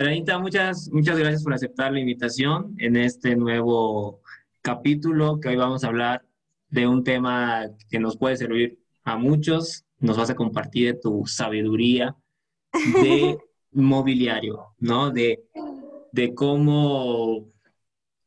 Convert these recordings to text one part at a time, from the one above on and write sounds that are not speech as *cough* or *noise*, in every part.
Anita, muchas, muchas gracias por aceptar la invitación en este nuevo capítulo que hoy vamos a hablar de un tema que nos puede servir a muchos. Nos vas a compartir tu sabiduría de *laughs* mobiliario, ¿no? De, de cómo,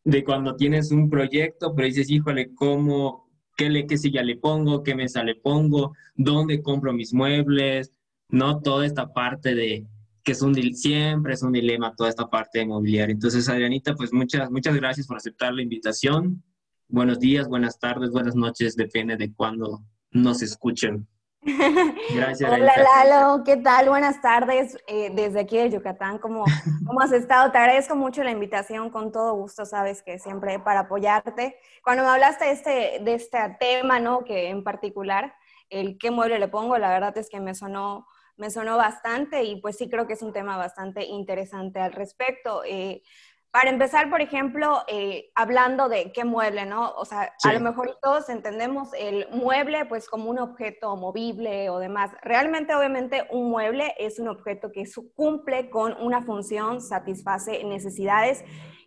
de cuando tienes un proyecto, pero dices, híjole, ¿cómo, qué, le, qué silla le pongo, qué mesa le pongo, dónde compro mis muebles, ¿no? Toda esta parte de, que es un, siempre es un dilema toda esta parte de mobiliario. Entonces, Adrianita, pues muchas, muchas gracias por aceptar la invitación. Buenos días, buenas tardes, buenas noches, depende de cuándo nos escuchen. *laughs* Gracias. Hola Lalo, ¿qué tal? Buenas tardes eh, desde aquí de Yucatán. ¿Cómo, ¿Cómo has estado? Te agradezco mucho la invitación, con todo gusto, sabes que siempre para apoyarte. Cuando me hablaste de este, de este tema, ¿no? Que en particular, el qué mueble le pongo, la verdad es que me sonó me sonó bastante y pues sí creo que es un tema bastante interesante al respecto. Eh, para empezar, por ejemplo, eh, hablando de qué mueble, ¿no? O sea, a lo mejor todos entendemos el mueble pues como un objeto movible o demás. Realmente, obviamente, un mueble es un objeto que cumple con una función, satisface necesidades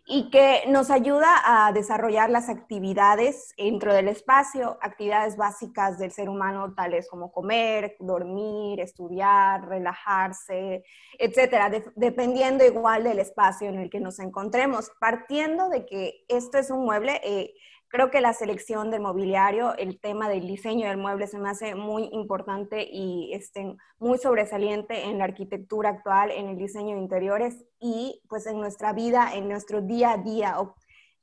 y que nos ayuda a desarrollar las actividades dentro del espacio, actividades básicas del ser humano, tales como comer, dormir, estudiar, relajarse, etcétera, dependiendo igual del espacio en el que nos encontremos. Partiendo de que esto es un mueble, eh, Creo que la selección del mobiliario, el tema del diseño del mueble se me hace muy importante y este, muy sobresaliente en la arquitectura actual, en el diseño de interiores y pues en nuestra vida, en nuestro día a día.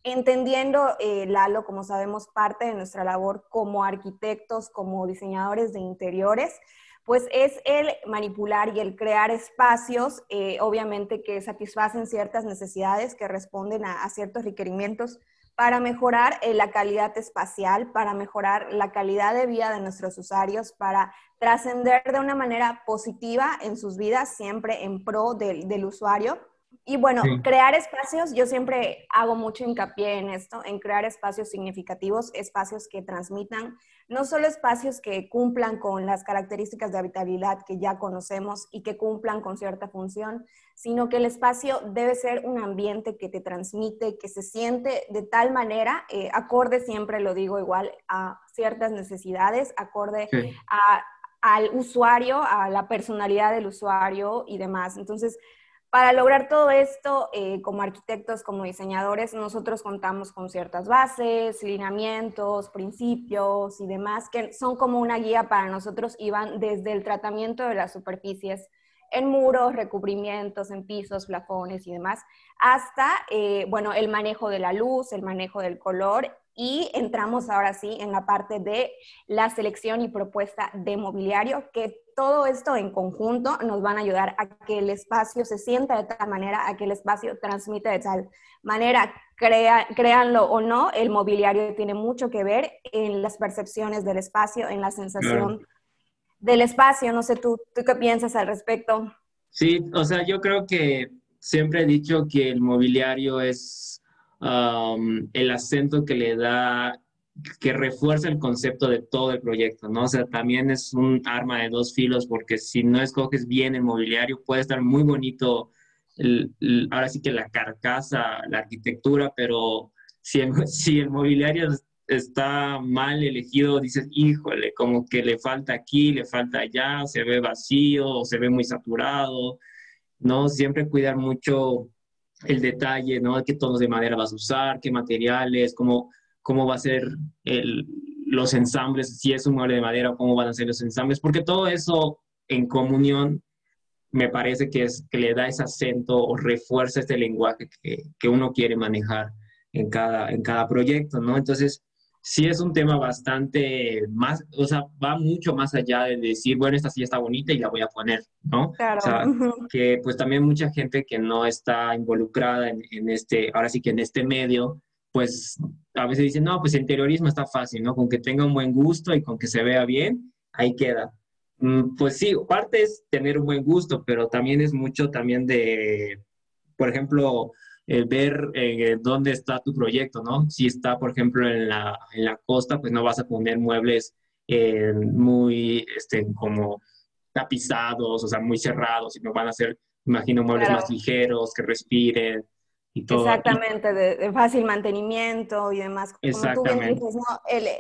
Entendiendo, eh, Lalo, como sabemos, parte de nuestra labor como arquitectos, como diseñadores de interiores, pues es el manipular y el crear espacios, eh, obviamente que satisfacen ciertas necesidades, que responden a ciertos requerimientos para mejorar eh, la calidad espacial, para mejorar la calidad de vida de nuestros usuarios, para trascender de una manera positiva en sus vidas, siempre en pro del, usuario. Y bueno, crear espacios, yo siempre hago mucho hincapié en esto, en crear espacios significativos, espacios que transmitan no solo espacios que cumplan con las características de habitabilidad que ya conocemos y que cumplan con cierta función, sino que el espacio debe ser un ambiente que te transmite, que se siente de tal manera, eh, acorde siempre, lo digo igual, a ciertas necesidades, acorde al usuario, a la personalidad del usuario y demás. Entonces, para lograr todo esto, eh, como arquitectos, como diseñadores, nosotros contamos con ciertas bases, lineamientos, principios y demás, que son como una guía para nosotros y van desde el tratamiento de las superficies en muros, recubrimientos, en pisos, plafones y demás, hasta, eh, bueno, el manejo de la luz, el manejo del color y entramos ahora sí en la parte de la selección y propuesta de mobiliario, que todo esto en conjunto nos van a ayudar a que el espacio se sienta de tal manera, a que el espacio transmita de tal manera. Crea, créanlo o no, el mobiliario tiene mucho que ver en las percepciones del espacio, en la sensación del espacio. No sé, ¿tú, ¿tú qué piensas al respecto? Sí, o sea, yo creo que siempre he dicho que el mobiliario es el acento que le da, que refuerza el concepto de todo el proyecto, ¿no? O sea, también es un arma de dos filos porque si no escoges bien el mobiliario, puede estar muy bonito, ahora sí que la carcasa, la arquitectura, pero si el, *laughs* si el mobiliario está mal elegido, dices, híjole, como que le falta aquí, le falta allá, se ve vacío, se ve muy saturado, ¿no? Siempre cuidar mucho el detalle, ¿no? ¿Qué tonos de madera vas a usar? ¿Qué materiales? ¿Cómo, cómo va a ser los ensambles? Si es un mueble de madera, ¿cómo van a ser los ensambles? Porque todo eso en comunión me parece que, es, que le da ese acento o refuerza este lenguaje que, que uno quiere manejar en cada, en cada proyecto, ¿no? Entonces, sí es un tema bastante más, o sea, va mucho más allá de decir, bueno, esta silla está bonita y la voy a poner, ¿no? Claro. O sea, que pues también mucha gente que no está involucrada en, en, este, ahora sí que en este medio, pues a veces dicen, no, pues el interiorismo está fácil, ¿no? Con que tenga un buen gusto y con que se vea bien, ahí queda. Mm, pues sí, parte es tener un buen gusto, pero también es mucho también de, por ejemplo, eh, ver eh, dónde está tu proyecto, ¿no? Si está, por ejemplo, en la, en la costa, pues no vas a poner muebles eh, muy, este, como tapizados, o sea, muy cerrados, sino van a ser imagino muebles más ligeros, que respiren, Exactamente, de, fácil mantenimiento y demás. Como tú bien dices,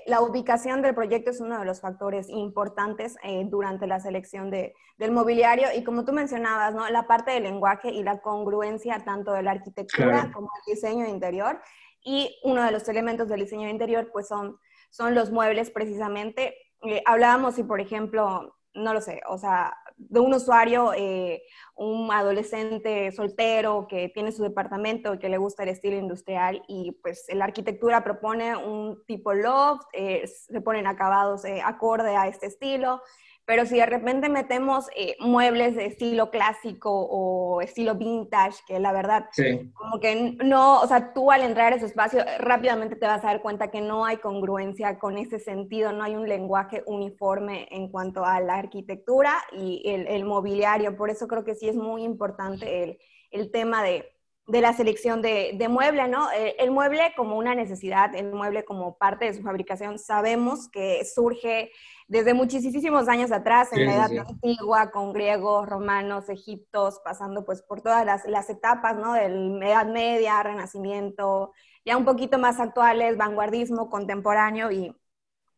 la ubicación del proyecto es uno de los factores importantes eh, durante la selección de, del mobiliario y como tú mencionabas, ¿no? la parte del lenguaje y la congruencia tanto de la arquitectura como del diseño interior y uno de los elementos del diseño interior pues son, son los muebles precisamente. Eh, hablábamos si, por ejemplo, no lo sé, o sea, de un usuario, eh, un adolescente soltero que tiene su departamento que le gusta el estilo industrial y pues la arquitectura propone un tipo loft, eh, se ponen acabados eh, acorde a este estilo, pero si de repente metemos eh, muebles de estilo clásico o estilo vintage, que la verdad, como que no, o sea, tú al entrar a ese espacio rápidamente te vas a dar cuenta que no hay congruencia con ese sentido, no hay un lenguaje uniforme en cuanto a la arquitectura y el, mobiliario. Por eso creo que sí es muy importante el, el tema de, de la selección de, de, mueble, ¿no? Eh, el mueble como una necesidad, el mueble como parte de su fabricación, sabemos que surge desde muchísimos años atrás, en la edad antigua, con griegos, romanos, egiptos, pasando pues por todas las, las etapas, ¿no? De la Edad Media, Renacimiento, ya un poquito más actuales, vanguardismo, contemporáneo y,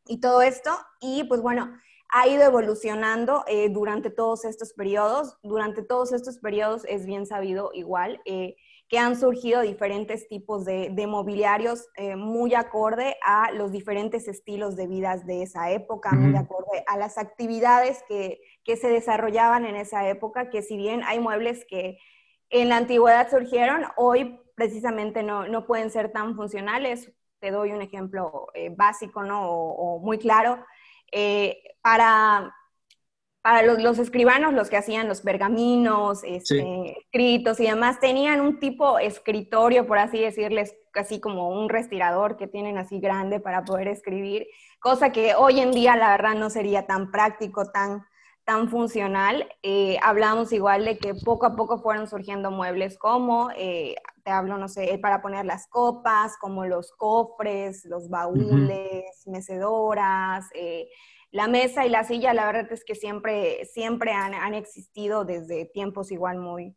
y todo esto. Y pues bueno, ha ido evolucionando eh, durante todos estos periodos. Durante todos estos periodos es bien sabido igual. Eh, que han surgido diferentes tipos de, mobiliarios eh, muy acorde a los diferentes estilos de vidas de esa época, muy acorde a las actividades que, que, se desarrollaban en esa época, que si bien hay muebles que en la antigüedad surgieron, hoy precisamente no, no pueden ser tan funcionales. Te doy un ejemplo eh, básico ¿no? o, muy claro. Eh, para para los, escribanos, los que hacían los pergaminos, este, escritos y demás, tenían un tipo escritorio, por así decirles, casi como un respirador que tienen así grande para poder escribir, cosa que hoy en día la verdad no sería tan práctico, tan, tan funcional. Eh, hablamos igual de que poco a poco fueron surgiendo muebles como, eh, te hablo, no sé, para poner las copas, como los cofres, los baúles, mecedoras, eh, la mesa y la silla, la verdad es que siempre, siempre han, existido desde tiempos igual muy,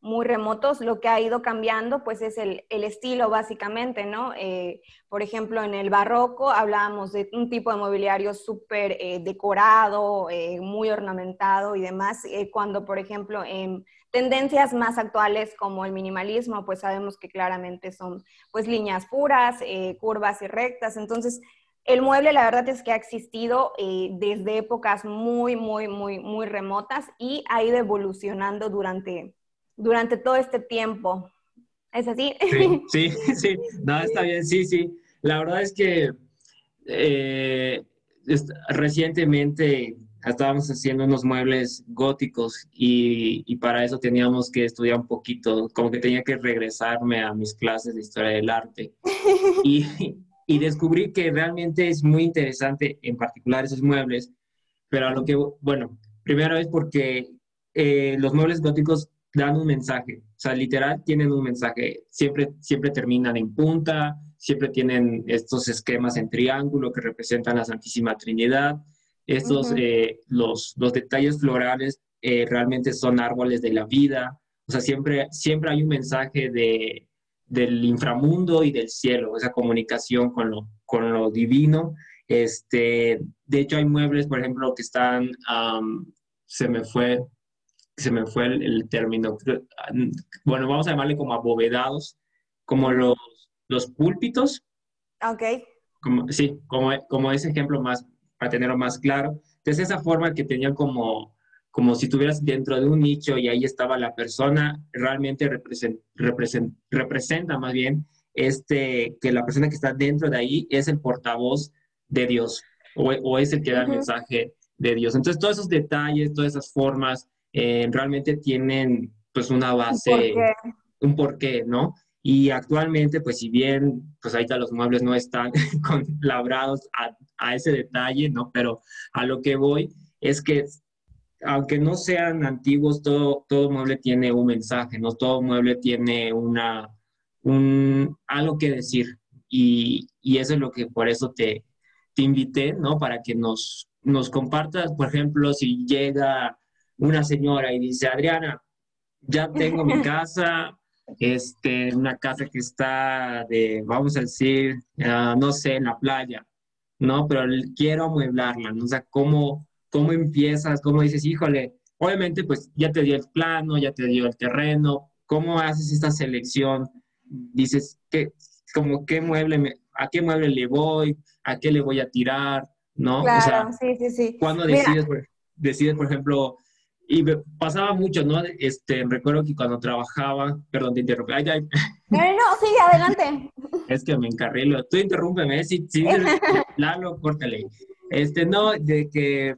muy remotos. Lo que ha ido cambiando, pues, es el, estilo, básicamente, ¿no? Eh, por ejemplo, en el barroco hablábamos de un tipo de mobiliario súper eh, decorado, eh, muy ornamentado y demás, cuando, por ejemplo, en tendencias más actuales como el minimalismo, pues sabemos que claramente son, pues, líneas puras, curvas y rectas. Entonces, el mueble, la verdad es que ha existido eh, desde épocas muy, muy, muy, muy remotas y ha ido evolucionando durante, durante todo este tiempo. ¿Es así? Sí, *laughs* sí, sí. No, está bien, sí, sí. La verdad es que eh, recientemente estábamos haciendo unos muebles góticos y, y, para eso teníamos que estudiar un poquito, como que tenía que regresarme a mis clases de historia del arte. *laughs* Y, y descubrí que realmente es muy interesante, en particular esos muebles, pero a lo que, bueno, primero es porque eh, los muebles góticos dan un mensaje, o sea, literal tienen un mensaje, siempre, siempre terminan en punta, siempre tienen estos esquemas en triángulo que representan la Santísima Trinidad, estos, eh, los, los detalles florales eh, realmente son árboles de la vida, o sea, siempre, siempre hay un mensaje de, del inframundo y del cielo, esa comunicación con lo, con lo divino. Este, de hecho, hay muebles, por ejemplo, que están, se me fue, se me fue el, término, bueno, vamos a llamarle como abovedados, como los, los púlpitos. Ok. Como, sí, como, como ese ejemplo más, para tenerlo más claro. Entonces, esa forma que tenían como como si estuvieras dentro de un nicho y ahí estaba la persona, realmente representa más bien este, que la persona que está dentro de ahí es el portavoz de Dios o, es el que da el mensaje de Dios. Entonces, todos esos detalles, todas esas formas, eh, realmente tienen pues una base, un porqué, ¿no? Y actualmente, pues si bien, pues ahorita los muebles no están *laughs* con, labrados a, a ese detalle, ¿no? Pero a lo que voy es que aunque no sean antiguos, todo, todo mueble tiene un mensaje, ¿no? Todo mueble tiene una, un, algo que decir. Y, y eso es lo que por eso te, te invité, ¿no? Para que nos, nos compartas, por ejemplo, si llega una señora y dice, Adriana, ya tengo mi *laughs* casa, este, una casa que está de, vamos a decir, ah, no sé, en la playa, ¿no? Pero quiero amueblarla, ¿no? O sea, ¿cómo, cómo empiezas? ¿Cómo dices, híjole? Obviamente, pues ya te dio el plano, ya te dio el terreno, ¿cómo haces esta selección? Dices, ¿qué, como qué mueble, a qué mueble le voy, a qué le voy a tirar, ¿no? Claro, sí, sí, sí. ¿Cuándo decides, decides, por ejemplo, y pasaba mucho, ¿no? Este, recuerdo que cuando trabajaba, perdón, te interrumpí. Ay, ay. *laughs* No, no, sigue adelante. *laughs* Es que me encarrilo. Tú interrúmpeme, si, si *laughs* Lalo, córtale. Este, no, de que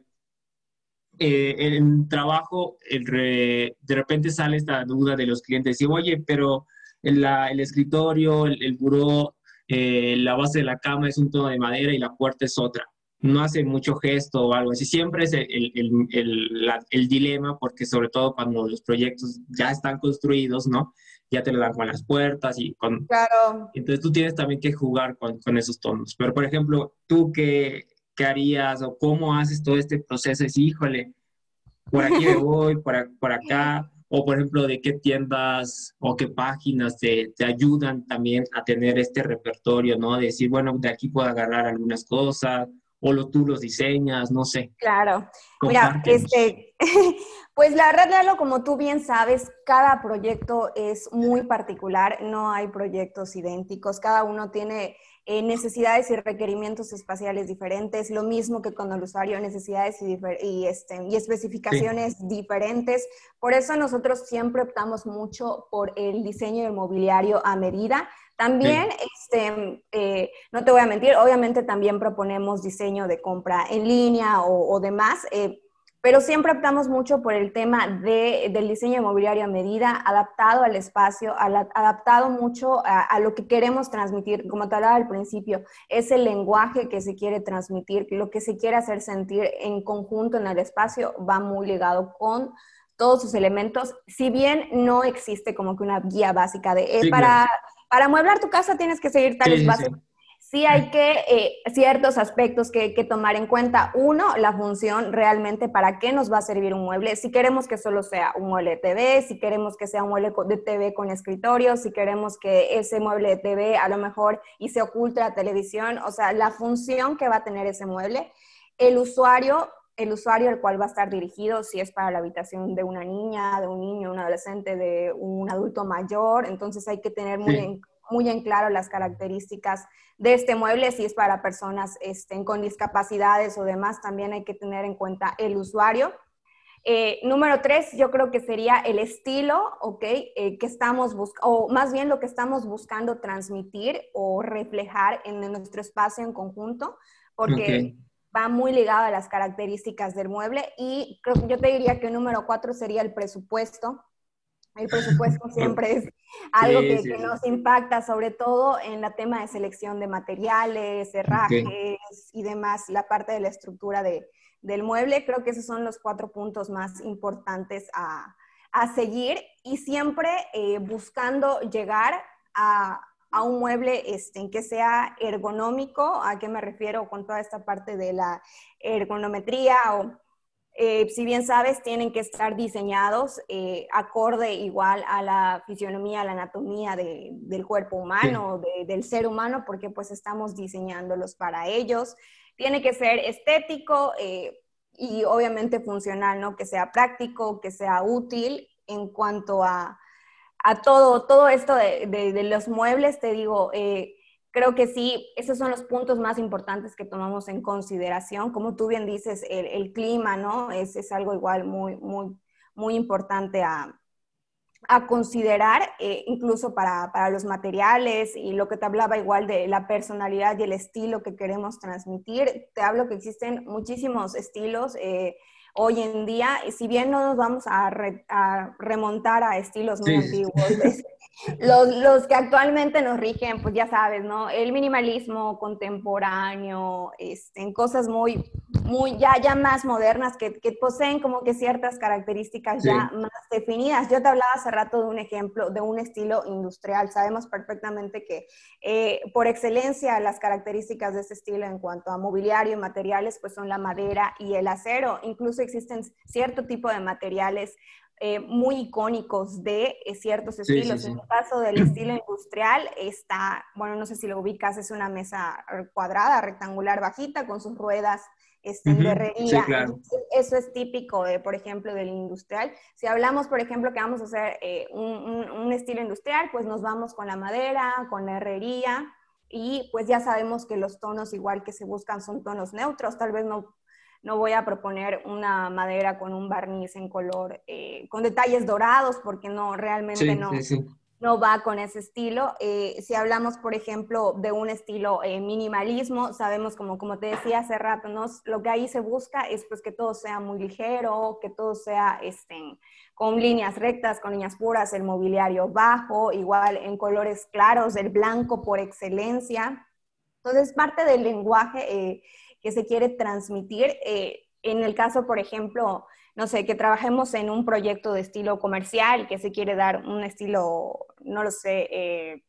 eh, en trabajo el de repente sale esta duda de los clientes. Y, oye, pero el, el escritorio, el, el buró, eh, la base de la cama es un tono de madera y la puerta es otra no hace mucho gesto o algo así. Siempre es el, el, el, dilema, porque sobre todo cuando los proyectos ya están construidos, ¿no? Ya te lo dan con las puertas y con... Claro. Entonces tú tienes también que jugar con, con esos tonos. Pero, por ejemplo, tú qué, qué, harías o cómo haces todo este proceso? Es, híjole, por aquí me voy, por, por acá. O, por ejemplo, de qué tiendas o qué páginas te, te ayudan también a tener este repertorio, ¿no? De decir, bueno, de aquí puedo agarrar algunas cosas o lo, tú los diseñas, no sé. Claro. Mira, este, *laughs* pues la verdad, Lalo, como tú bien sabes, cada proyecto es muy particular, no hay proyectos idénticos, cada uno tiene eh, necesidades y requerimientos espaciales diferentes, lo mismo que con el usuario, necesidades y, y, este, y especificaciones diferentes. Por eso nosotros siempre optamos mucho por el diseño del mobiliario a medida, también, este, eh, no te voy a mentir, obviamente también proponemos diseño de compra en línea o, demás, eh, pero siempre optamos mucho por el tema de, del diseño inmobiliario a medida, adaptado al espacio, adaptado mucho a, lo que queremos transmitir. Como te hablaba al principio, es el lenguaje que se quiere transmitir, lo que se quiere hacer sentir en conjunto en el espacio va muy ligado con todos sus elementos, si bien no existe como que una guía básica de eh, para para amueblar tu casa tienes que seguir tales bases. Sí. hay que eh, ciertos aspectos que, que, tomar en cuenta. Uno, la función realmente para qué nos va a servir un mueble. Si queremos que solo sea un mueble de TV, si queremos que sea un mueble de TV con escritorio, si queremos que ese mueble de TV a lo mejor y se oculte la televisión, o sea, la función que va a tener ese mueble. El usuario, el usuario al cual va a estar dirigido, si es para la habitación de una niña, de un niño, un adolescente, de un adulto mayor, entonces hay que tener muy, en, muy en claro las características de este mueble, si es para personas este, con discapacidades o demás, también hay que tener en cuenta el usuario. Eh, número tres, yo creo que sería el estilo, ¿ok? Eh, que estamos buscando, o más bien lo que estamos buscando transmitir o reflejar en nuestro espacio en conjunto, porque va muy ligado a las características del mueble y creo, yo te diría que número cuatro sería el presupuesto. El presupuesto *laughs* siempre es algo que, nos impacta, sobre todo en la tema de selección de materiales, herrajes y demás, la parte de la estructura de, del mueble. Creo que esos son los cuatro puntos más importantes a, a seguir y siempre eh, buscando llegar a, a un mueble este, que sea ergonómico, ¿a qué me refiero con toda esta parte de la ergonometría? O, eh, si bien sabes, tienen que estar diseñados eh, acorde igual a la fisionomía, a la anatomía del cuerpo humano, del ser humano, porque pues estamos diseñándolos para ellos. Tiene que ser estético eh, y obviamente funcional, ¿no? Que sea práctico, que sea útil en cuanto a a todo, todo esto de, los muebles, te digo, eh, creo que sí, esos son los puntos más importantes que tomamos en consideración. Como tú bien dices, el, clima, ¿no? Es, es, algo igual muy, muy, muy importante a, considerar, eh, incluso para, para, los materiales y lo que te hablaba igual de la personalidad y el estilo que queremos transmitir. Te hablo que existen muchísimos estilos. Eh, hoy en día, si bien no nos vamos a, remontar a estilos muy antiguos, los, los, que actualmente nos rigen, pues ya sabes, ¿no? El minimalismo contemporáneo, este, en cosas muy, muy ya, ya más modernas que, que poseen como que ciertas características ya más definidas. Yo te hablaba hace rato de un ejemplo, de un estilo industrial. Sabemos perfectamente que eh, por excelencia las características de ese estilo en cuanto a mobiliario y materiales, pues son la madera y el acero. Incluso existen cierto tipo de materiales eh, muy icónicos de eh, ciertos estilos. En el caso del estilo industrial está, bueno, no sé si lo ubicas, es una mesa cuadrada, rectangular, bajita, con sus ruedas este, de herrería. Eso es típico, de, por ejemplo, del industrial. Si hablamos, por ejemplo, que vamos a hacer eh, un, un, estilo industrial, pues nos vamos con la madera, con la herrería, y pues ya sabemos que los tonos igual que se buscan son tonos neutros, tal vez no no voy a proponer una madera con un barniz en color, eh, con detalles dorados, porque no, realmente no, no va con ese estilo. Eh, si hablamos, por ejemplo, de un estilo eh, minimalismo, sabemos, como, como te decía hace rato, ¿no? lo que ahí se busca es pues, que todo sea muy ligero, que todo sea este, con líneas rectas, con líneas puras, el mobiliario bajo, igual en colores claros, el blanco por excelencia. Entonces, parte del lenguaje que se quiere transmitir. Eh, en el caso, por ejemplo, no sé, que trabajemos en un proyecto de estilo comercial, que se quiere dar un estilo, no lo sé, eh,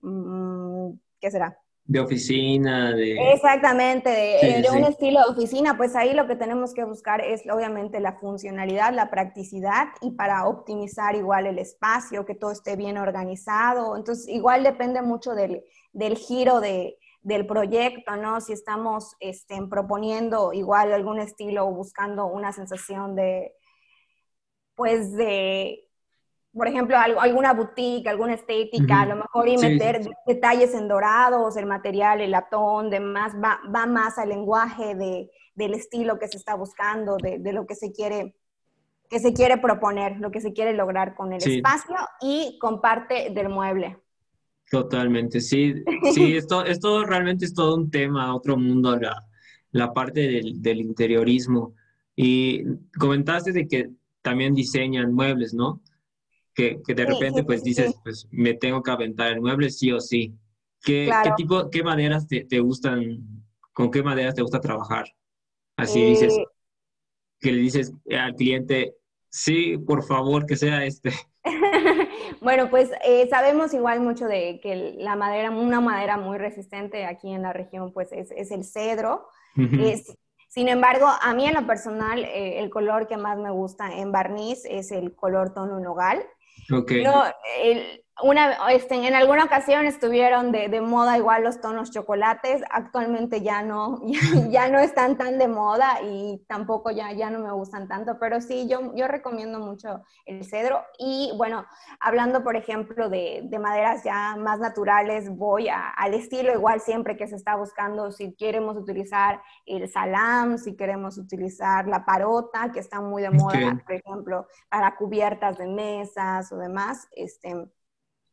mm, ¿qué será? De oficina, de... Exactamente, de, un estilo de oficina, pues ahí lo que tenemos que buscar es obviamente la funcionalidad, la practicidad y para optimizar igual el espacio, que todo esté bien organizado. Entonces, igual depende mucho del, del giro de, del proyecto, ¿no? Si estamos este, proponiendo igual algún estilo o buscando una sensación de, pues de, por ejemplo, algo, alguna boutique, alguna estética, a lo mejor y meter detalles en dorados, el material, el latón, demás, va, va más al lenguaje de, del estilo que se está buscando, de, de, lo que se quiere que se quiere proponer, lo que se quiere lograr con el espacio y con parte del mueble. Totalmente, sí, *laughs* sí, esto, esto realmente es todo un tema, otro mundo, la, la parte del, del, interiorismo. Y comentaste de que también diseñan muebles, ¿no? Que, que de repente pues dices, pues me tengo que aventar el mueble sí o sí. ¿Qué, ¿qué tipo, qué maderas te, te, gustan, con qué maderas te gusta trabajar? Así dices, eh. que le dices al cliente, sí, por favor, que sea este. Bueno, pues eh, sabemos igual mucho de que la madera, una madera muy resistente aquí en la región, pues es, el cedro. sin embargo, a mí en lo personal, eh, el color que más me gusta en barniz es el color tono nogal. Okay. No, el, una, este, en alguna ocasión estuvieron de, de, moda igual los tonos chocolates, actualmente ya no, *laughs* ya, no están tan de moda y tampoco ya, ya no me gustan tanto, pero sí, yo, yo recomiendo mucho el cedro y bueno, hablando por ejemplo de, de maderas ya más naturales, voy al estilo igual siempre que se está buscando, si queremos utilizar el salam, si queremos utilizar la parota, que está muy de moda, por ejemplo, para cubiertas de mesas o demás, este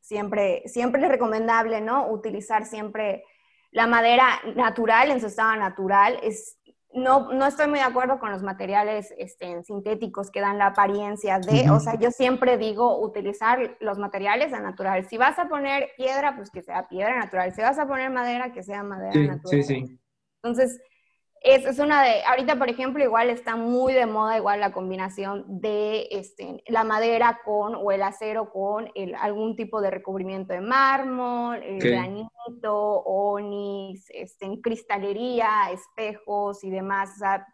siempre, siempre es recomendable, ¿no? Utilizar siempre la madera natural en su estado natural. Es, no, no estoy muy de acuerdo con los materiales este, sintéticos que dan la apariencia de, o sea, yo siempre digo utilizar los materiales natural. Si vas a poner piedra, pues que sea piedra natural. Si vas a poner madera, que sea madera natural. Sí, sí. Entonces, es, es, una de, ahorita por ejemplo, igual está muy de moda igual la combinación de este, la madera con o el acero con el, algún tipo de recubrimiento de mármol, el granito, onix, este, en cristalería, espejos y demás. O sea,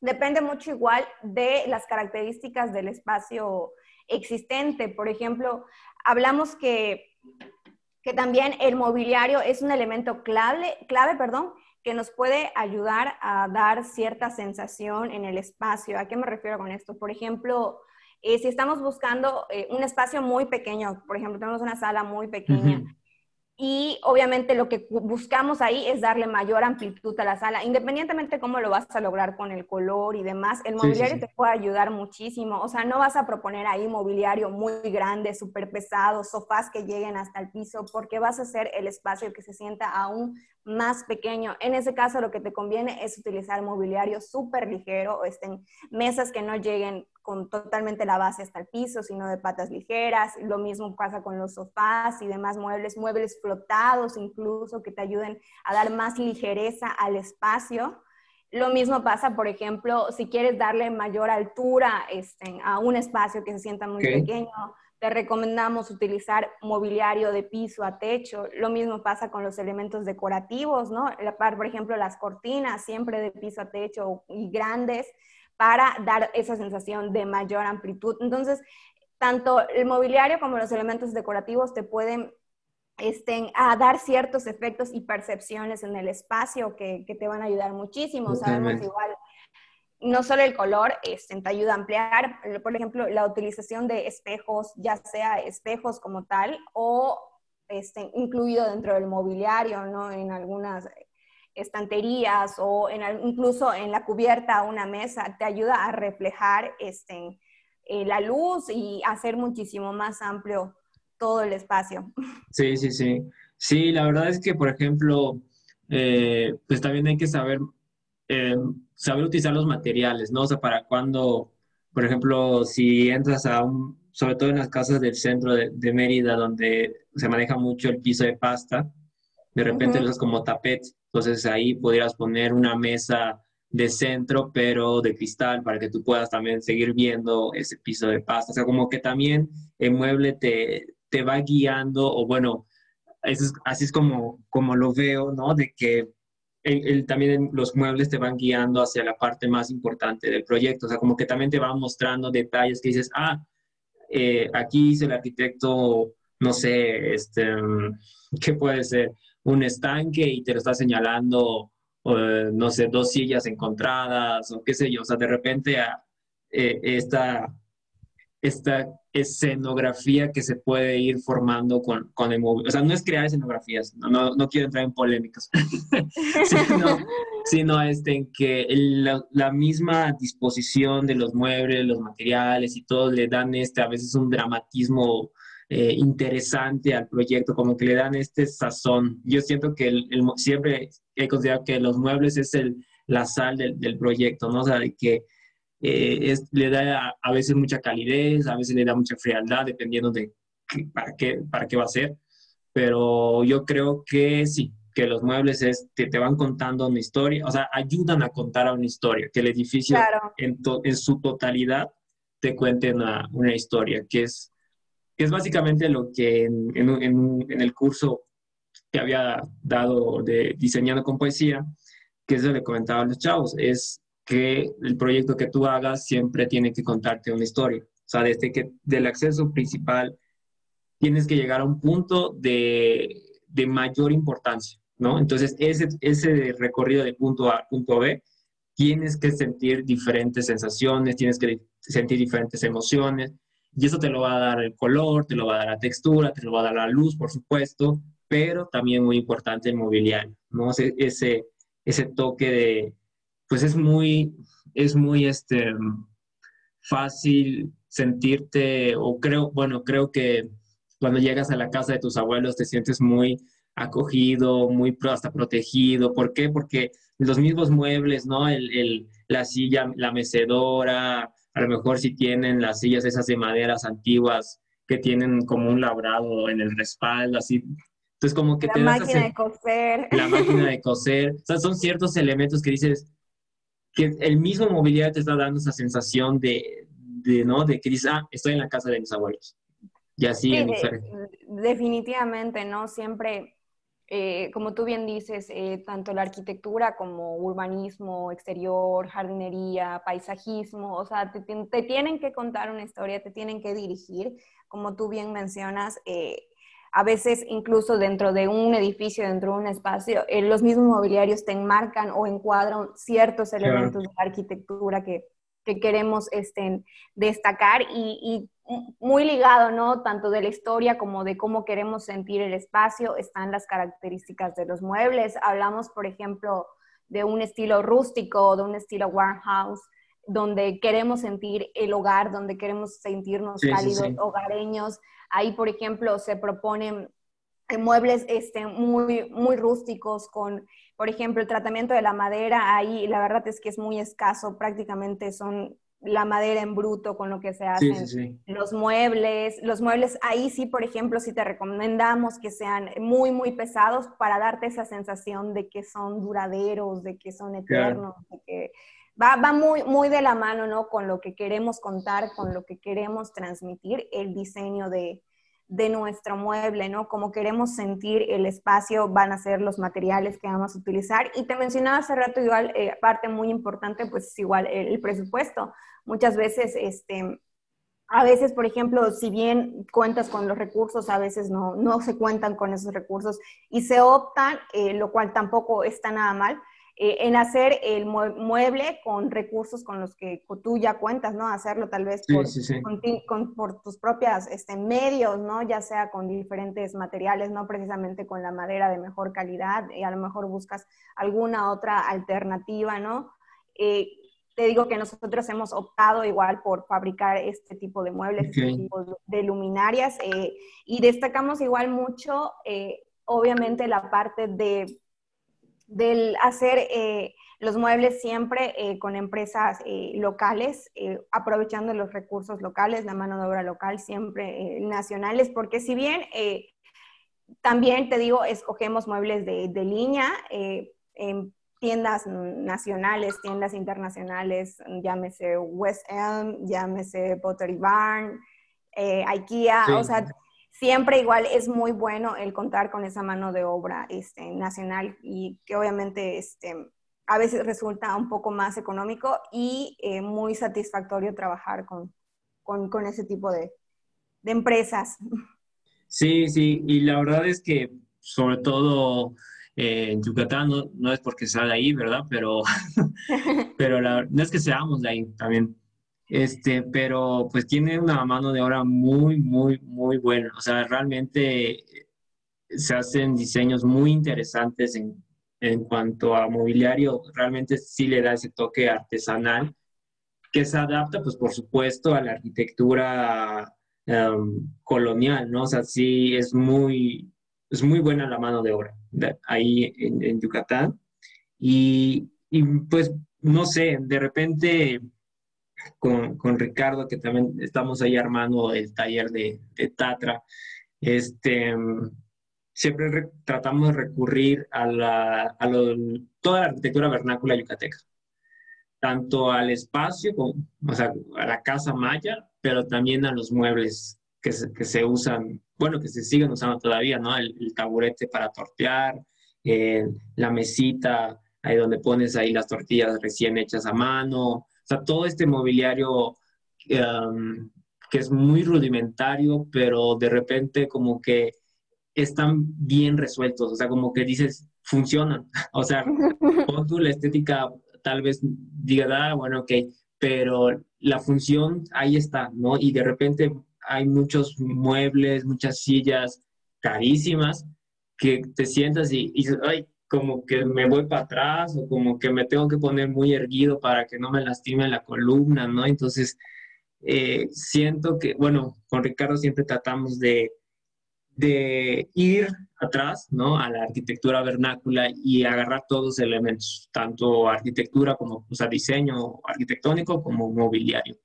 depende mucho igual de las características del espacio existente. Por ejemplo, hablamos que, que también el mobiliario es un elemento clave, clave perdón, que nos puede ayudar a dar cierta sensación en el espacio. ¿A qué me refiero con esto? Por ejemplo, eh, si estamos buscando eh, un espacio muy pequeño, por ejemplo, tenemos una sala muy pequeña, y obviamente lo que buscamos ahí es darle mayor amplitud a la sala, independientemente de cómo lo vas a lograr con el color y demás, el mobiliario te puede ayudar muchísimo. O sea, no vas a proponer ahí mobiliario muy grande, súper pesado, sofás que lleguen hasta el piso, porque vas a hacer el espacio que se sienta aún más pequeño. En ese caso, lo que te conviene es utilizar mobiliario súper ligero, estén mesas que no lleguen con totalmente la base hasta el piso, sino de patas ligeras. Lo mismo pasa con los sofás y demás muebles, muebles flotados incluso, que te ayuden a dar más ligereza al espacio. Lo mismo pasa, por ejemplo, si quieres darle mayor altura este, a un espacio que se sienta muy pequeño, te recomendamos utilizar mobiliario de piso a techo. Lo mismo pasa con los elementos decorativos, ¿no? Por ejemplo, las cortinas siempre de piso a techo y grandes para dar esa sensación de mayor amplitud. Entonces, tanto el mobiliario como los elementos decorativos te pueden este, a dar ciertos efectos y percepciones en el espacio que, te van a ayudar muchísimo. Sabemos igual, no solo el color este, te ayuda a ampliar, por ejemplo, la utilización de espejos, ya sea espejos como tal o este, incluido dentro del mobiliario, ¿no? En algunas estanterías o en, incluso en la cubierta una mesa, te ayuda a reflejar este, eh, la luz y hacer muchísimo más amplio todo el espacio. Sí, sí, sí. Sí, la verdad es que, por ejemplo, eh, pues también hay que saber, eh, saber utilizar los materiales, ¿no? O sea, para cuando, por ejemplo, si entras a un, sobre todo en las casas del centro de, Mérida, donde se maneja mucho el piso de pasta, de repente lo usas como tapete. Entonces ahí podrías poner una mesa de centro, pero de cristal, para que tú puedas también seguir viendo ese piso de pasta. O sea, como que también el mueble te, te va guiando, o bueno, así es como, como lo veo, ¿no? De que el, también los muebles te van guiando hacia la parte más importante del proyecto. O sea, como que también te van mostrando detalles que dices, ah, eh, aquí dice el arquitecto, no sé, este, ¿qué puede ser? Un estanque y te lo está señalando, no sé, dos sillas encontradas o qué sé yo. O sea, de repente a, eh, esta, esta escenografía que se puede ir formando con, con el móvil. O sea, no es crear escenografías, no, no, quiero entrar en polémicas, *laughs* sino, sino este, en que la, la, misma disposición de los muebles, los materiales y todo le dan este, a veces un dramatismo eh, interesante al proyecto, como que le dan este sazón. Yo siento que el, siempre he considerado que los muebles es el, la sal del, del proyecto, ¿no? O sea, de que eh, es, le da a, veces mucha calidez, a veces le da mucha frialdad, dependiendo de para, qué, para qué va a ser. Pero yo creo que sí, que los muebles es, que te van contando una historia, o sea, ayudan a contar a una historia, que el edificio en, en, su totalidad te cuente una, una historia, que es que es básicamente lo que en, el curso que había dado de diseñando con poesía, que es lo que comentaba los chavos, es que el proyecto que tú hagas siempre tiene que contarte una historia. O sea, desde que del acceso principal tienes que llegar a un punto de, de mayor importancia, ¿no? Entonces, ese, ese recorrido de punto A a punto B, tienes que sentir diferentes sensaciones, tienes que sentir diferentes emociones, y eso te lo va a dar el color, te lo va a dar la textura, te lo va a dar la luz, por supuesto, pero también muy importante el mobiliario, ¿no? Ese, ese, toque de, pues es muy, es muy este, fácil sentirte, o creo, bueno, creo que cuando llegas a la casa de tus abuelos te sientes muy acogido, muy hasta protegido. ¿Por qué? Porque los mismos muebles, ¿no? El, el, la silla, la mecedora, a lo mejor si tienen las sillas esas de maderas antiguas que tienen como un labrado en el respaldo, así. Entonces como que la te... La máquina de coser. La máquina de coser. O sea, son ciertos elementos que dices que el mismo mobiliario te está dando esa sensación de, de ¿no? De que dices, ah, estoy en la casa de mis abuelos. Y así sí, Definitivamente, ¿no? Siempre eh, como tú bien dices, eh, tanto la arquitectura como urbanismo, exterior, jardinería, paisajismo, o sea, te, tienen que contar una historia, te tienen que dirigir, como tú bien mencionas. Eh, a veces incluso dentro de un edificio, dentro de un espacio, los mismos mobiliarios te enmarcan o encuadran ciertos elementos de la arquitectura que, que queremos este, destacar y, y muy ligado, ¿no? Tanto de la historia como de cómo queremos sentir el espacio, están las características de los muebles. Hablamos, por ejemplo, de un estilo rústico, de un estilo warehouse, donde queremos sentir el hogar, donde queremos sentirnos cálidos, hogareños. Ahí, por ejemplo, se proponen muebles este, muy, muy rústicos con, por ejemplo, el tratamiento de la madera. Ahí la verdad es que es muy escaso, prácticamente son la madera en bruto con lo que se hacen los muebles. Los muebles, ahí sí, por ejemplo, si te recomendamos que sean muy, muy pesados para darte esa sensación de que son duraderos, de que son eternos, de que va, va muy, muy de la mano, ¿no? Con lo que queremos contar, con lo que queremos transmitir, el diseño de, de nuestro mueble, ¿no? Como queremos sentir el espacio, van a ser los materiales que vamos a utilizar. Y te mencionaba hace rato igual, eh, parte muy importante, pues es igual el, presupuesto. Muchas veces, este, a veces, por ejemplo, si bien cuentas con los recursos, a veces no, no se cuentan con esos recursos y se optan, eh, lo cual tampoco está nada mal, eh, en hacer el mueble con recursos con los que tú ya cuentas, ¿no? Hacerlo tal vez por, por tus propios este, medios, ¿no? Ya sea con diferentes materiales, no precisamente con la madera de mejor calidad, y a lo mejor buscas alguna otra alternativa, ¿no? Eh, te digo que nosotros hemos optado igual por fabricar este tipo de muebles, este tipo de luminarias, eh, y destacamos igual mucho, obviamente, la parte de del hacer eh, los muebles siempre eh, con empresas eh, locales, aprovechando los recursos locales, la mano de obra local, siempre nacionales, porque si bien también te digo, escogemos muebles de, de línea en tiendas nacionales, tiendas internacionales, llámese West Elm, llámese Pottery Barn, IKEA, o sea, siempre igual es muy bueno el contar con esa mano de obra este, nacional y que obviamente este, a veces resulta un poco más económico y eh, muy satisfactorio trabajar con, con, ese tipo de, de, empresas. Sí, sí, y la verdad es que sobre todo eh, en Yucatán, no, es porque sea de ahí, ¿verdad? Pero, *laughs* pero no es que seamos de ahí también, este, pero pues tiene una mano de obra muy, muy, muy buena. O sea, realmente se hacen diseños muy interesantes en, en cuanto a mobiliario. Realmente sí le da ese toque artesanal que se adapta, pues por supuesto, a la arquitectura em, colonial, ¿no? O sea, sí es muy, es muy buena la mano de obra ahí en, en Yucatán. Y, y pues, no sé, de repente con, con, Ricardo, que también estamos ahí armando el taller de, de Tatra, este, siempre tratamos de recurrir a, la, a toda la arquitectura vernácula yucateca, tanto al espacio, como, o sea, a la casa maya, pero también a los muebles que se, que se usan, bueno, que se siguen usando todavía, ¿no? El, taburete para tortear, eh, la mesita, ahí donde pones ahí las tortillas recién hechas a mano, sea, todo este mobiliario um, que es muy rudimentario, pero de repente como que están bien resueltos, o sea, como que dices, funcionan. *laughs* O sea, con la estética tal vez diga, ah, bueno, ok, pero la función ahí está, ¿no? Y de repente hay muchos muebles, muchas sillas carísimas que te sientas y, y dices, ay, como que me voy para atrás o como que me tengo que poner muy erguido para que no me lastime la columna, ¿no? Entonces, eh, siento que, bueno, con Ricardo siempre tratamos de, de ir atrás, ¿no? A la arquitectura vernácula y agarrar todos los elementos, tanto arquitectura como, o sea, diseño arquitectónico como mobiliario.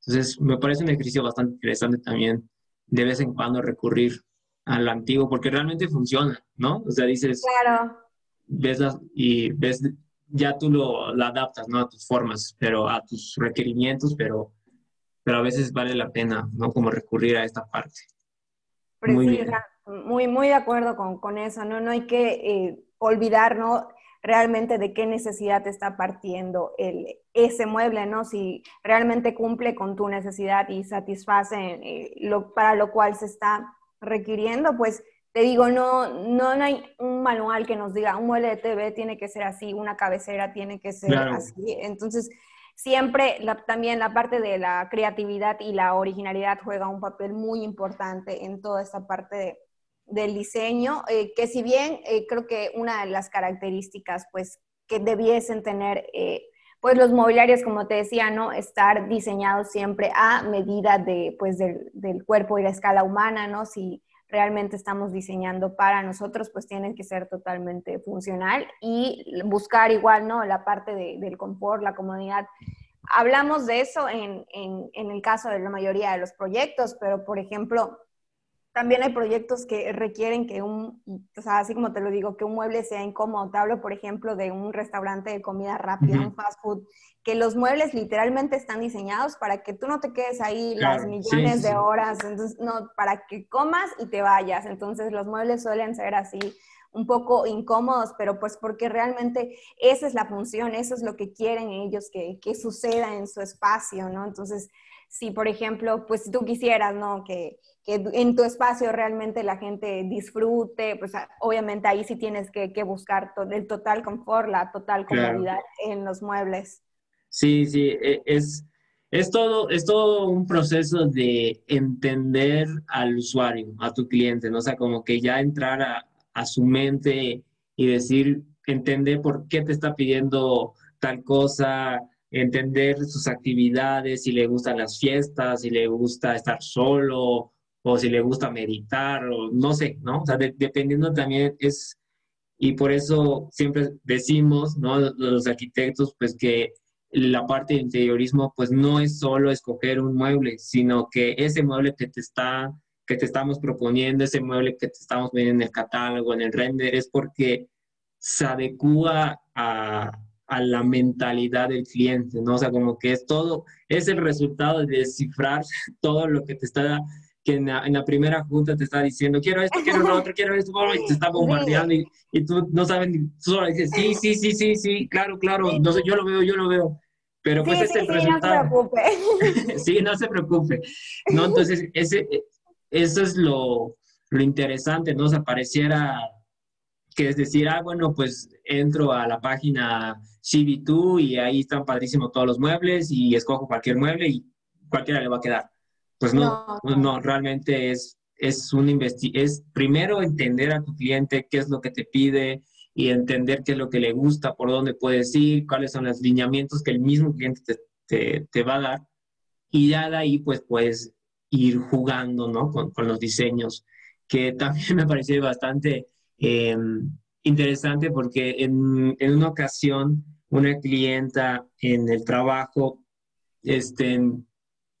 Entonces, me parece un ejercicio bastante interesante también de vez en cuando recurrir al antiguo, porque realmente funciona, ¿no? O sea, dices, claro ves y ves, ya tú lo, adaptas, ¿no? A tus formas, pero a tus requerimientos, pero, pero a veces vale la pena, ¿no? Como recurrir a esta parte. muy, muy, muy de acuerdo con, con, eso, ¿no? No hay que eh, olvidar, ¿no? Realmente de qué necesidad está partiendo el, ese mueble, ¿no? Si realmente cumple con tu necesidad y satisface eh, lo, para lo cual se está requiriendo, pues te digo, no, no, hay un manual que nos diga un mueble de TV tiene que ser así, una cabecera tiene que ser así. Entonces, siempre también la parte de la creatividad y la originalidad juega un papel muy importante en toda esta parte del diseño, eh, que si bien eh, creo que una de las características pues que debiesen tener eh, pues los mobiliarios, como te decía, ¿no? Estar diseñados siempre a medida de, pues, del, del cuerpo y la escala humana, ¿no? Si realmente estamos diseñando para nosotros, pues tienen que ser totalmente funcional y buscar igual, ¿no? La parte del confort, la comodidad. Hablamos de eso en, en, el caso de la mayoría de los proyectos, pero por ejemplo, también hay proyectos que requieren que un, o sea, así como te lo digo, que un mueble sea incómodo. Te hablo, por ejemplo, de un restaurante de comida rápida, un fast food, que los muebles literalmente están diseñados para que tú no te quedes ahí las millones de horas, entonces, no, para que comas y te vayas. Entonces, los muebles suelen ser así un poco incómodos, pero pues porque realmente esa es la función, eso es lo que quieren ellos que, que suceda en su espacio, ¿no? Entonces, si por ejemplo, pues tú quisieras, ¿no? Que, que en tu espacio realmente la gente disfrute, pues obviamente ahí sí tienes que, que buscar el total confort, la total comodidad en los muebles. Sí, sí, e, es, es, todo, es todo un proceso de entender al usuario, a tu cliente, ¿no? O sea, como que ya entrar a, a su mente y decir, entender por qué te está pidiendo tal cosa, entender sus actividades, si le gustan las fiestas, si le gusta estar solo o si le gusta meditar o no sé, ¿no? O sea, dependiendo también es, y por eso siempre decimos, ¿no? Los arquitectos, pues que la parte de interiorismo, pues no es solo escoger un mueble, sino que ese mueble que te está que te estamos proponiendo, ese mueble que te estamos viendo en el catálogo, en el render, es porque se adecua a, a la mentalidad del cliente, ¿no? O sea, como que es todo, es el resultado de descifrar *laughs* todo lo que te está, que en la, primera junta te está diciendo, quiero esto, quiero lo otro, quiero esto, y te está *laughs* bombardeando y, y, tú no sabes, tú solo dices, sí, sí, sí, sí, sí, claro, claro, no yo lo veo, yo lo veo. Pero pues ese es el resultado. No se preocupe. *laughs* sí, no se preocupe. No, entonces, ese, eso es lo, lo interesante, ¿no? O sea, pareciera que es decir, ah, bueno, pues entro a la página CB2 y ahí están padrísimos todos los muebles y escojo cualquier mueble y cualquiera le va a quedar. Pues no, no, realmente es, es un es primero entender a tu cliente qué es lo que te pide y entender qué es lo que le gusta, por dónde puedes ir, cuáles son los lineamientos que el mismo cliente te, te, te va a dar. Y ya de ahí, pues puedes ir jugando, ¿no? Con, con los diseños, que *laughs* también me pareció bastante em, interesante porque en, en, una ocasión una clienta en el trabajo, este,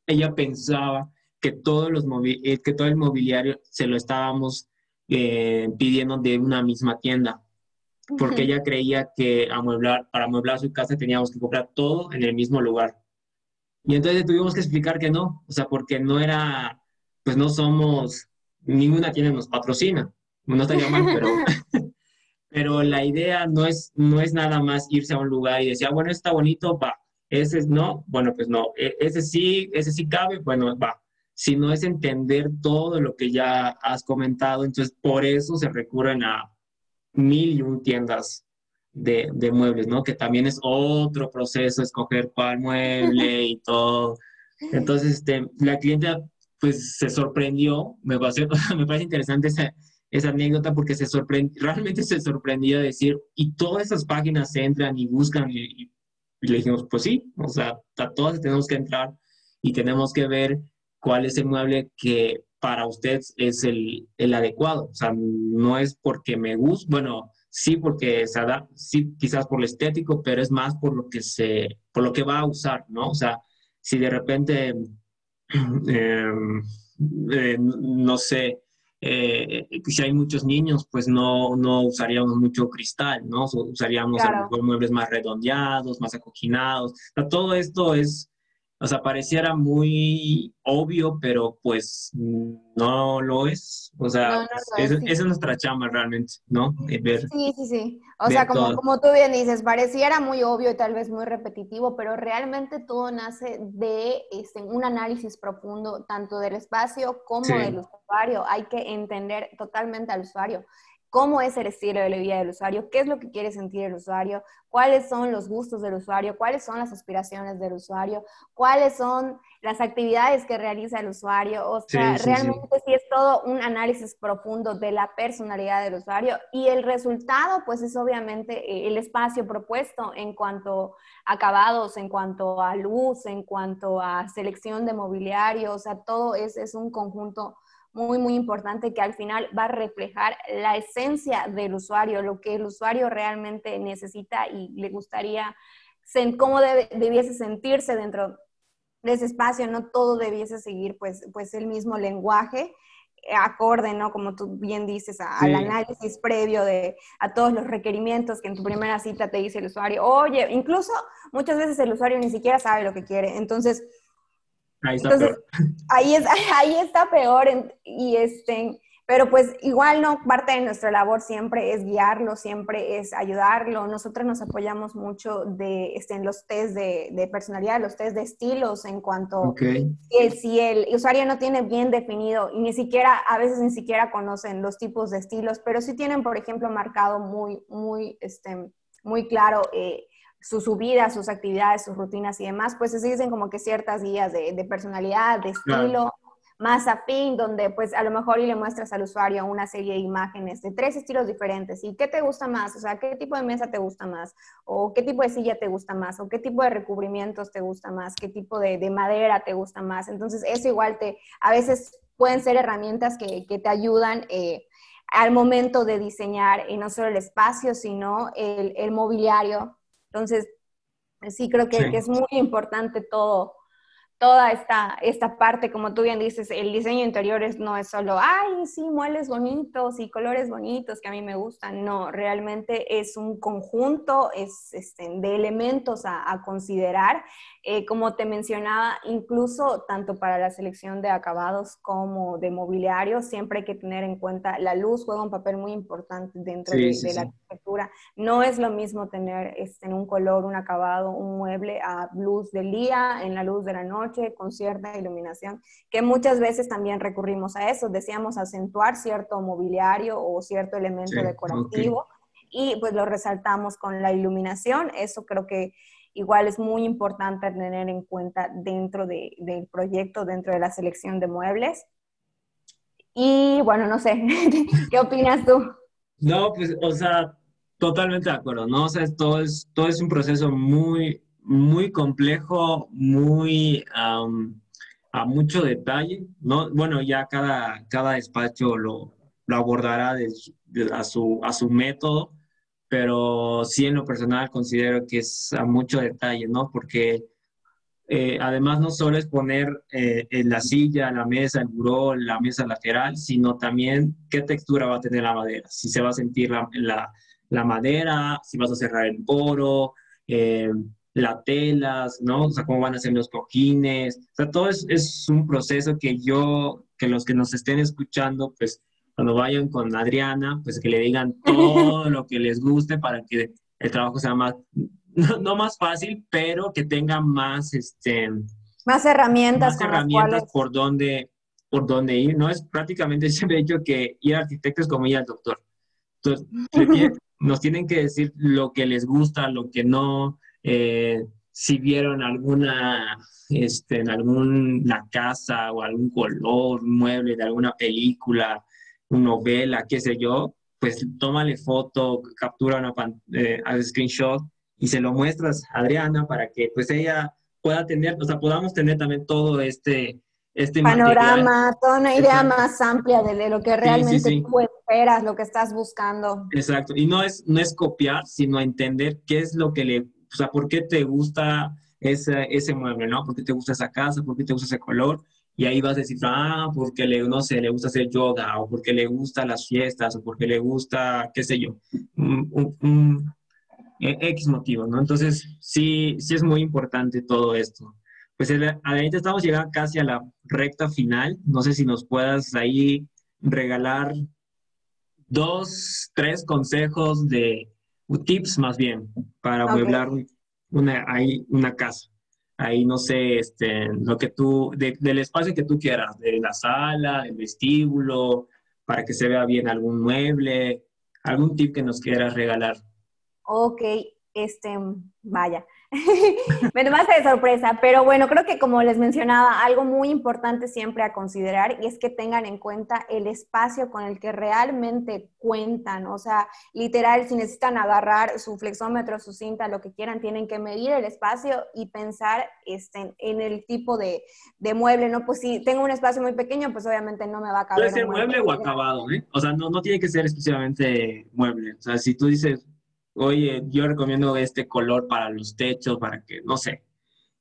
ella pensaba que, todos los eh, que todo el mobiliario se lo estábamos eh, pidiendo de una misma tienda, porque ella creía que amueblar, para amueblar su casa teníamos que comprar todo en el mismo lugar. Y entonces tuvimos que explicar que no, o sea, porque no era, pues no somos, ninguna tienda nos patrocina, no estaría mal, pero, *laughs* pero la idea no es, no es nada más irse a un lugar y decir, ah, bueno, está bonito, va, ese es no, bueno, pues no, e, ese sí, ese sí cabe, bueno, va, sino es entender todo lo que ya has comentado, entonces por eso se recurren a mil y un tiendas de, de, muebles, ¿no? Que también es otro proceso, escoger cuál mueble y *laughs* todo. Entonces, este, la clienta pues se sorprendió, me parece, *laughs* me parece interesante esa, esa anécdota porque se sorprendió, realmente se sorprendió de decir, y todas esas páginas entran y buscan y, le dijimos, pues sí, o sea, a todas tenemos que entrar y tenemos que ver cuál es el mueble que para usted es el, el adecuado. O sea, no es porque me gusta, bueno, sí porque se da, sí quizás por lo estético, pero es más por lo que se, por lo que va a usar, ¿no? O sea, si de repente, *clears throat* em, eh, no sé, eh, si hay muchos niños, pues no, no usaríamos mucho cristal, ¿no? Usaríamos muebles más redondeados, más acoginados. O sea, todo esto es o sea, pareciera muy obvio, pero pues no lo es. O sea, esa es nuestra chamba realmente, ¿no? ver, sí, sí, sí. O sea, como, como tú bien dices, pareciera muy obvio y tal vez muy repetitivo, pero realmente todo nace de este, un análisis profundo tanto del espacio como del usuario. Hay que entender totalmente al usuario cómo es el estilo de la vida del usuario, qué es lo que quiere sentir el usuario, cuáles son los gustos del usuario, cuáles son las aspiraciones del usuario, cuáles son las actividades que realiza el usuario. O sea, realmente sí. es todo un análisis profundo de la personalidad del usuario y el resultado, pues es obviamente eh, el espacio propuesto en cuanto a acabados, en cuanto a luz, en cuanto a selección de mobiliario, o sea, todo es, es un conjunto muy, muy importante que al final va a reflejar la esencia del usuario, lo que el usuario realmente necesita y le gustaría, cómo debiese sentirse dentro de ese espacio, no todo debiese seguir pues, pues el mismo lenguaje. acorde, ¿no? Como tú bien dices, al análisis previo de a todos los requerimientos que en tu primera cita te dice el usuario. Oye, incluso muchas veces el usuario ni siquiera sabe lo que quiere. Entonces, *laughs* *laughs* ahí está peor. Ahí, es, ahí está peor. y este, pero pues igual no, parte de nuestra labor siempre es guiarlo, siempre es ayudarlo. Nosotros nos apoyamos mucho de, este, en los test de, personalidad, los test de estilos, en cuanto si el usuario no tiene bien definido y ni siquiera, a veces ni siquiera conocen los tipos de estilos, pero sí tienen, por ejemplo, marcado muy, muy, este, muy claro. Eh, su, vida, sus actividades, sus rutinas y demás, pues se dicen como que ciertas guías de, personalidad, de estilo, más afín, donde pues a lo mejor y le muestras al usuario una serie de imágenes de tres estilos diferentes. ¿Y qué te gusta más? O sea, ¿qué tipo de mesa te gusta más? ¿O qué tipo de silla te gusta más? ¿O qué tipo de recubrimientos te gusta más? ¿Qué tipo de, madera te gusta más? Entonces, eso igual te, a veces pueden ser herramientas que, te ayudan eh, al momento de diseñar y no solo el espacio, sino el, mobiliario. Entonces, sí creo que, que es muy importante todo toda esta, esta parte, como tú bien dices, el diseño interior es, no es solo, ay, sí, muebles bonitos y colores bonitos que a mí me gustan, no, realmente es un conjunto es, este, de elementos a, a considerar eh, como te mencionaba, incluso tanto para la selección de acabados como de mobiliario, siempre hay que tener en cuenta la luz juega un papel muy importante dentro de, la arquitectura. No es lo mismo tener este, en un color, un acabado, un mueble a luz del día, en la luz de la noche, con cierta iluminación, que muchas veces también recurrimos a eso. Decíamos acentuar cierto mobiliario o cierto elemento decorativo. Y pues lo resaltamos con la iluminación. Eso creo que igual es muy importante tener en cuenta dentro del proyecto, dentro de la selección de muebles. Y bueno, no sé, *laughs* ¿qué opinas tú? No, pues, o sea, totalmente de acuerdo, ¿no? O sea, todo es, todo es un proceso muy, muy complejo, muy a mucho detalle, ¿no? Bueno, ya cada, cada despacho lo, lo abordará a, su, a su método, pero sí en lo personal considero que es a mucho detalle, ¿no? Porque eh, además no solo es poner eh, en la silla, la mesa, el buró, la mesa lateral, sino también qué textura va a tener la madera, si se va a sentir la, la, madera, si vas a cerrar el poro, eh, las telas, ¿no? O sea, cómo van a ser los cojines, o sea, todo es, es un proceso que yo, que los que nos estén escuchando, pues cuando vayan con Adriana, pues que le digan *laughs* todo lo que les guste para que el trabajo sea más, no, más fácil, pero que tenga más, este, más herramientas, más herramientas por donde por dónde ir. No es prácticamente *laughs* siempre he dicho que ir a arquitecto es como ir al doctor. Entonces, *laughs* nos tienen que decir lo que les gusta, lo que no, eh, si vieron alguna, este, en alguna casa o algún color, un mueble de alguna película, novela, qué sé yo, pues tómale foto, captura una eh, screenshot y se lo muestras a Adriana para que pues ella pueda tener, o sea, podamos tener también todo este, este panorama, toda una idea más amplia de lo que realmente tú esperas, lo que estás buscando. Exacto, y no es, no es copiar, sino entender qué es lo que le, o sea, por qué te gusta ese, ese mueble, ¿no? ¿Por qué te gusta esa casa? ¿Por qué te gusta ese color? y ahí vas a decir, ah, porque le, no sé, le gusta hacer yoga, o porque le gustan las fiestas, o porque le gusta, qué sé yo, e, X motivo, ¿no? Entonces, sí, sí es muy importante todo esto. Pues adelante estamos llegando casi a la recta final. No sé si nos puedas ahí regalar dos, tres consejos de tips más bien para amueblar una, ahí, una casa. Ahí no sé, este, lo que tú, del espacio que tú quieras, de la sala, del vestíbulo, para que se vea bien algún mueble, algún tip que nos quieras regalar. Ok, este, vaya, *laughs* me tomaste de sorpresa, pero bueno, creo que como les mencionaba, algo muy importante siempre a considerar y es que tengan en cuenta el espacio con el que realmente cuentan. O sea, literal, si necesitan agarrar su flexómetro, su cinta, lo que quieran, tienen que medir el espacio y pensar este, en el tipo de, mueble, ¿no? Pues si tengo un espacio muy pequeño, pues obviamente no me va a caber. Puede ser mueble, o acabado, ¿eh? O sea, no, no tiene que ser exclusivamente mueble. O sea, si tú dices, oye, yo recomiendo este color para los techos, para que, no sé,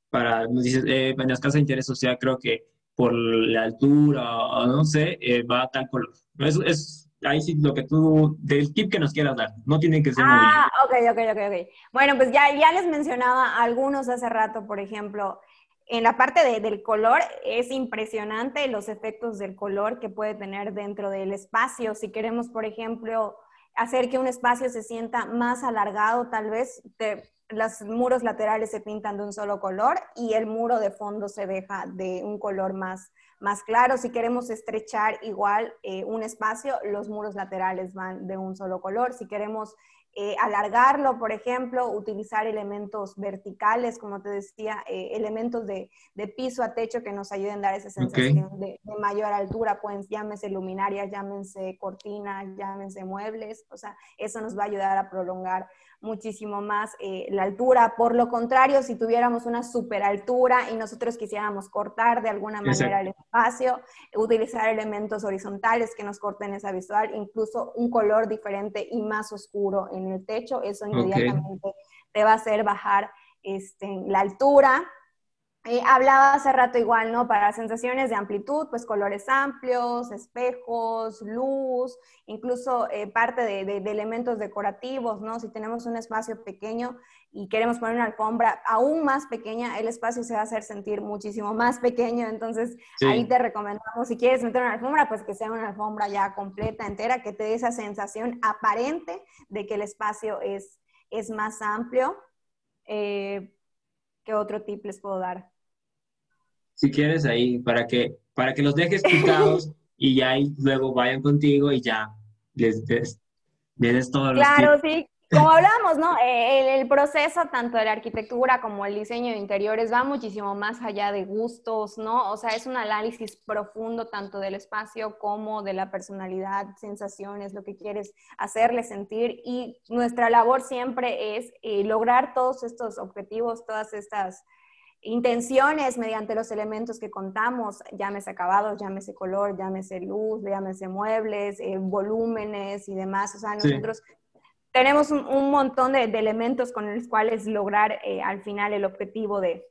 para, dices, eh, las casas de interés social creo que por la altura no sé, eh, va a tal color. Es, es ahí sí lo que tú, del tip que nos quieras dar, no tiene que ser Ah, ok, ok, ok, ok. Bueno, pues ya, ya les mencionaba algunos hace rato, por ejemplo, en la parte de, del color es impresionante los efectos del color que puede tener dentro del espacio. Si queremos, por ejemplo, hacer que un espacio se sienta más alargado, tal vez los muros laterales se pintan de un solo color y el muro de fondo se deja de un color más, más claro. Si queremos estrechar igual eh, un espacio, los muros laterales van de un solo color. Si queremos eh, alargarlo, por ejemplo, utilizar elementos verticales, como te decía, eh, elementos de, piso a techo que nos ayuden a dar esa sensación de, mayor altura, pues llámense luminarias, llámense cortinas, llámense muebles, o sea, eso nos va a ayudar a prolongar muchísimo más eh, la altura. Por lo contrario, si tuviéramos una super altura y nosotros quisiéramos cortar de alguna manera el espacio, utilizar elementos horizontales que nos corten esa visual, incluso un color diferente y más oscuro en el techo, eso inmediatamente te va a hacer bajar este, la altura eh, hablaba hace rato igual, ¿no? Para sensaciones de amplitud, pues colores amplios, espejos, luz, incluso eh, parte de, elementos decorativos, ¿no? Si tenemos un espacio pequeño y queremos poner una alfombra aún más pequeña, el espacio se va a hacer sentir muchísimo más pequeño. Entonces, ahí te recomendamos, si quieres meter una alfombra, pues que sea una alfombra ya completa, entera, que te dé esa sensación aparente de que el espacio es, es más amplio. Eh, ¿Qué otro tip les puedo dar? Si quieres ahí, para que, para que los dejes picados *laughs* y ya ahí luego vayan contigo y ya les des, les todo Claro, sí. Como *laughs* hablamos, ¿no? El, el, proceso tanto de la arquitectura como el diseño de interiores va muchísimo más allá de gustos, ¿no? O sea, es un análisis profundo tanto del espacio como de la personalidad, sensaciones, lo que quieres hacerle sentir. Y nuestra labor siempre es eh, lograr todos estos objetivos, todas estas intenciones mediante los elementos que contamos, llámese acabados, llámese color, llámese luz, llámese muebles, eh, volúmenes y demás. O sea, nosotros tenemos un, montón de, elementos con los cuales lograr eh, al final el objetivo de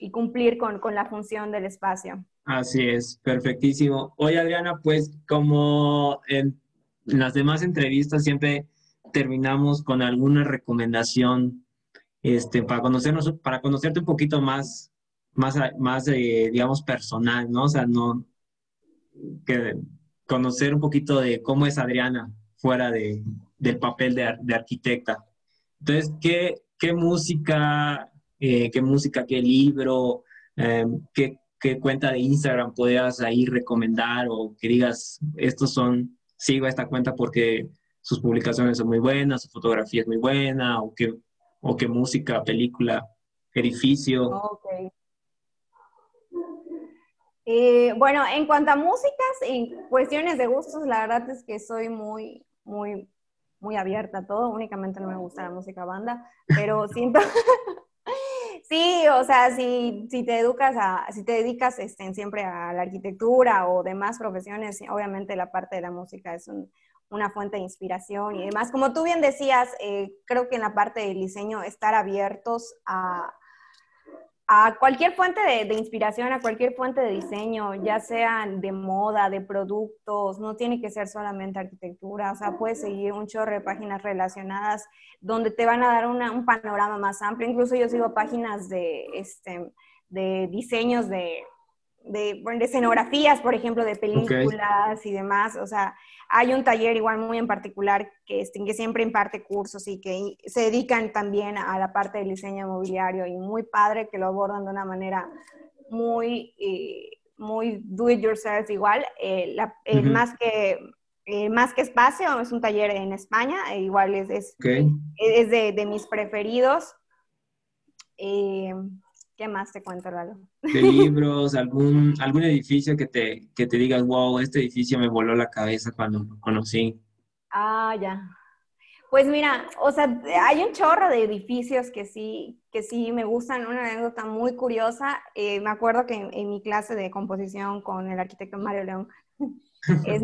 y cumplir con, con, la función del espacio. Así es, perfectísimo. Oye, Adriana, pues como en las demás entrevistas siempre terminamos con alguna recomendación este, para conocernos, para conocerte un poquito más, más, más digamos, personal, ¿no? O sea, no, que conocer un poquito de cómo es Adriana fuera de, del papel de, de arquitecta. Entonces, ¿qué, qué música, eh, qué música, qué libro, eh, qué, qué, cuenta de Instagram podrías ahí recomendar o que digas, estos son, sigo esta cuenta porque sus publicaciones son muy buenas, su fotografía es muy buena, o que o qué música, película, edificio. Okay. Eh, bueno, en cuanto a músicas, en cuestiones de gustos, la verdad es que soy muy, muy, muy abierta a todo. Únicamente no me gusta la música banda, pero *laughs* siento... *laughs* sí, o sea, si, si, te educas a, si te dedicas este, siempre a la arquitectura o demás profesiones, obviamente la parte de la música es un, una fuente de inspiración y demás. Como tú bien decías, eh, creo que en la parte del diseño estar abiertos a, a cualquier fuente de, inspiración, a cualquier fuente de diseño, ya sea de moda, de productos, no tiene que ser solamente arquitectura, o sea, puedes seguir un chorro de páginas relacionadas donde te van a dar un panorama más amplio. Incluso yo sigo páginas de, este, de diseños de, de, escenografías, por ejemplo, de películas y demás, o sea, hay un taller igual muy en particular que, este, que siempre imparte cursos y que se dedican también a la parte del diseño mobiliario y muy padre que lo abordan de una manera muy, eh, muy do it yourself igual. Eh, más que eh, más que espacio, es un taller en España, e igual es, es, es de, de, mis preferidos. ¿Qué más te cuento, Lalo? De libros, algún, algún edificio que te, que te digas, wow, este edificio me voló la cabeza cuando lo conocí. Ah, ya. Pues mira, o sea, hay un chorro de edificios que sí, que sí me gustan. Una anécdota muy curiosa. Eh, me acuerdo que en, mi clase de composición con el arquitecto Mario León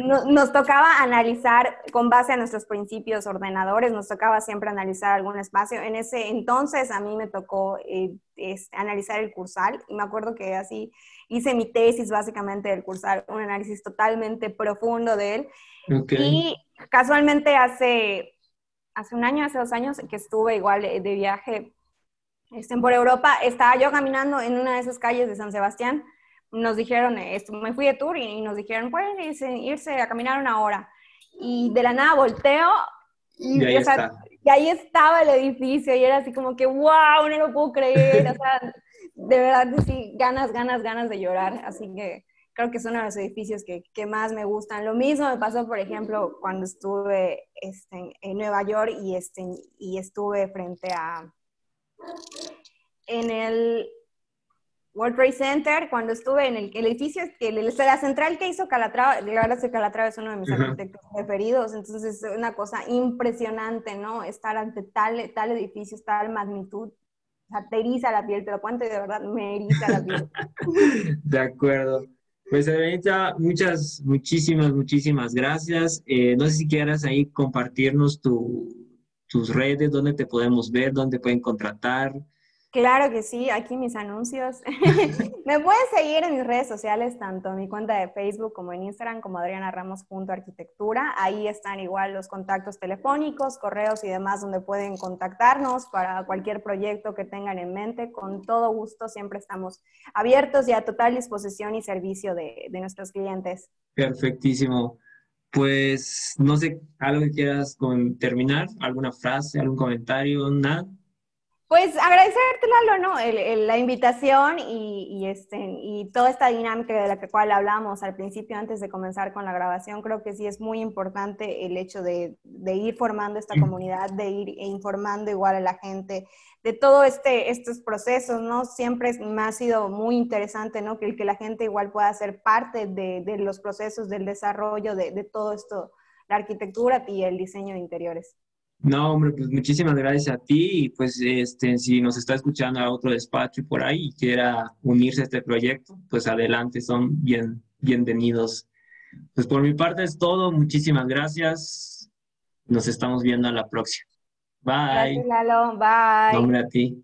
nos tocaba analizar con base a nuestros principios ordenadores, nos tocaba siempre analizar algún espacio. En ese entonces a mí me tocó eh, analizar el cursal y me acuerdo que así hice mi tesis básicamente del cursal, un análisis totalmente profundo de él. Y casualmente hace hace un año, hace dos años, que estuve igual de viaje este, por Europa, estaba yo caminando en una de esas calles de San Sebastián, nos dijeron, esto, me fui de tour y, nos dijeron, pueden irse, a caminar una hora. Y de la nada volteo y, y, ahí y, ahí estaba el edificio y era así como que, wow, no lo puedo creer. O sea, de verdad, sí, ganas, ganas, ganas de llorar. Así que creo que es uno de los edificios que, que, más me gustan. Lo mismo me pasó, por ejemplo, cuando estuve este, en Nueva York y, este, y estuve frente a, en el World Trade Center, cuando estuve en el, el edificio, el, la central que hizo Calatrava, la verdad es que Calatrava es uno de mis arquitectos preferidos, entonces es una cosa impresionante, ¿no? Estar ante tal, tal edificio, tal magnitud, o sea, te eriza la piel, te lo cuento y de verdad me eriza la piel. *laughs* de acuerdo. Pues, Elenita, muchas, muchísimas, muchísimas gracias. Eh, no sé si quieras ahí compartirnos tus redes, dónde te podemos ver, dónde pueden contratar. Claro que sí, aquí mis anuncios. *laughs* Me pueden seguir en mis redes sociales, tanto en mi cuenta de Facebook como en Instagram, como Adriana Ramos Arquitectura. Ahí están igual los contactos telefónicos, correos y demás donde pueden contactarnos para cualquier proyecto que tengan en mente. Con todo gusto, siempre estamos abiertos y a total disposición y servicio de, de nuestros clientes. Perfectísimo. Pues no sé, algo que quieras con terminar, alguna frase, algún comentario, nada. Pues agradecerte, Lalo, ¿no? la invitación y, este, y toda esta dinámica de la que cual hablamos al principio antes de comenzar con la grabación. Creo que sí es muy importante el hecho de, ir formando esta comunidad, de ir informando igual a la gente de todo este, estos procesos, ¿no? Siempre me ha sido muy interesante, ¿no? Que, que la gente igual pueda ser parte de, de los procesos del desarrollo de, de todo esto, la arquitectura y el diseño de interiores. No, hombre, pues muchísimas gracias a ti y pues este, si nos está escuchando a otro despacho y por ahí y quiera unirse a este proyecto, pues adelante, son bien, bienvenidos. Pues por mi parte es todo, muchísimas gracias. Nos estamos viendo a la próxima. Bye. Gracias, Lalo. Bye. Nombre a ti.